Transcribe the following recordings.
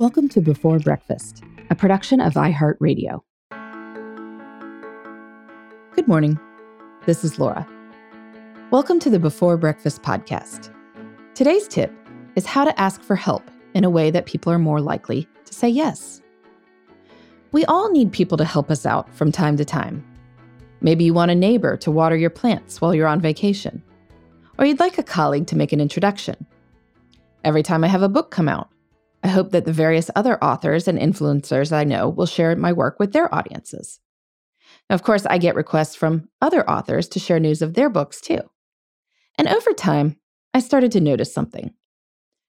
Welcome to Before Breakfast, a production of iHeartRadio. Good morning. This is Laura. Welcome to the Before Breakfast podcast. Today's tip is how to ask for help in a way that people are more likely to say yes. We all need people to help us out from time to time. Maybe you want a neighbor to water your plants while you're on vacation, or you'd like a colleague to make an introduction. Every time I have a book come out, I hope that the various other authors and influencers I know will share my work with their audiences. Now, of course, I get requests from other authors to share news of their books too. And over time, I started to notice something.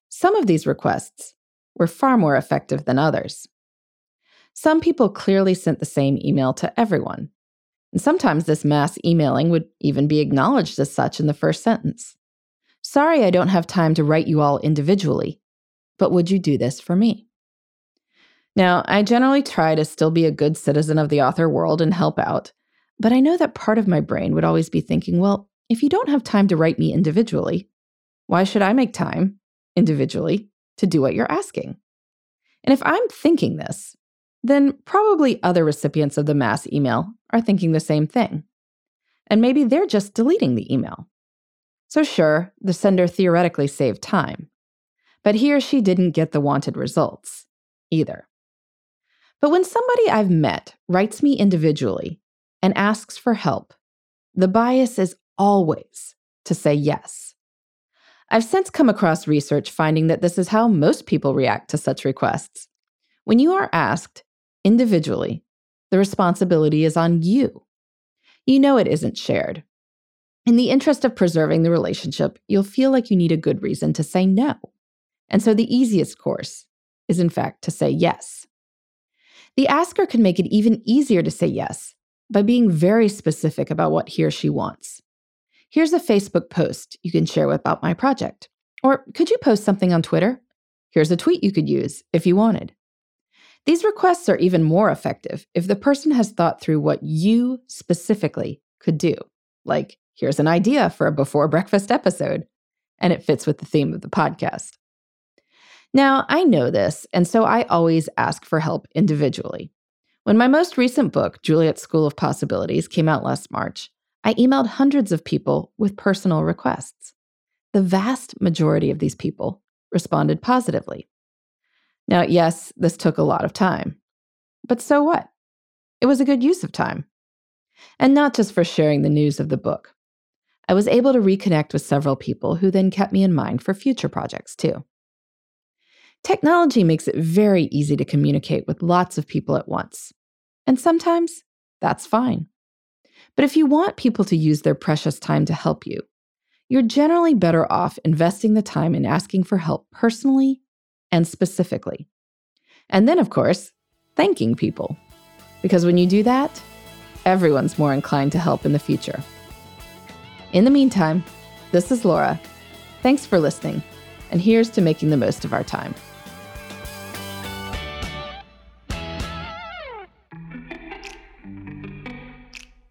Some of these requests were far more effective than others. Some people clearly sent the same email to everyone. And sometimes this mass emailing would even be acknowledged as such in the first sentence. Sorry, I don't have time to write you all individually but would you do this for me? Now, I generally try to still be a good citizen of the author world and help out, but I know that part of my brain would always be thinking, well, if you don't have time to write me individually, why should I make time individually to do what you're asking? And if I'm thinking this, then probably other recipients of the mass email are thinking the same thing. And maybe they're just deleting the email. So, sure, the sender theoretically saved time, but he or she didn't get the wanted results either. But when somebody I've met writes me individually and asks for help, the bias is always to say yes. I've since come across research finding that this is how most people react to such requests. When you are asked individually, the responsibility is on you. You know it isn't shared. In the interest of preserving the relationship, you'll feel like you need a good reason to say no. And so the easiest course is, in fact, to say yes. The asker can make it even easier to say yes by being very specific about what he or she wants. Here's a Facebook post you can share about my project. Or could you post something on Twitter? Here's a tweet you could use if you wanted. These requests are even more effective if the person has thought through what you specifically could do. Like, here's an idea for a before breakfast episode, and it fits with the theme of the podcast. Now, I know this, and so I always ask for help individually. When my most recent book, Juliet's School of Possibilities, came out last March, I emailed hundreds of people with personal requests. The vast majority of these people responded positively. Now, yes, this took a lot of time, but so what? It was a good use of time. And not just for sharing the news of the book. I was able to reconnect with several people who then kept me in mind for future projects too. Technology makes it very easy to communicate with lots of people at once. And sometimes that's fine. But if you want people to use their precious time to help you, you're generally better off investing the time in asking for help personally and specifically. And then, of course, thanking people. Because when you do that, everyone's more inclined to help in the future. In the meantime, this is Laura. Thanks for listening, and here's to making the most of our time.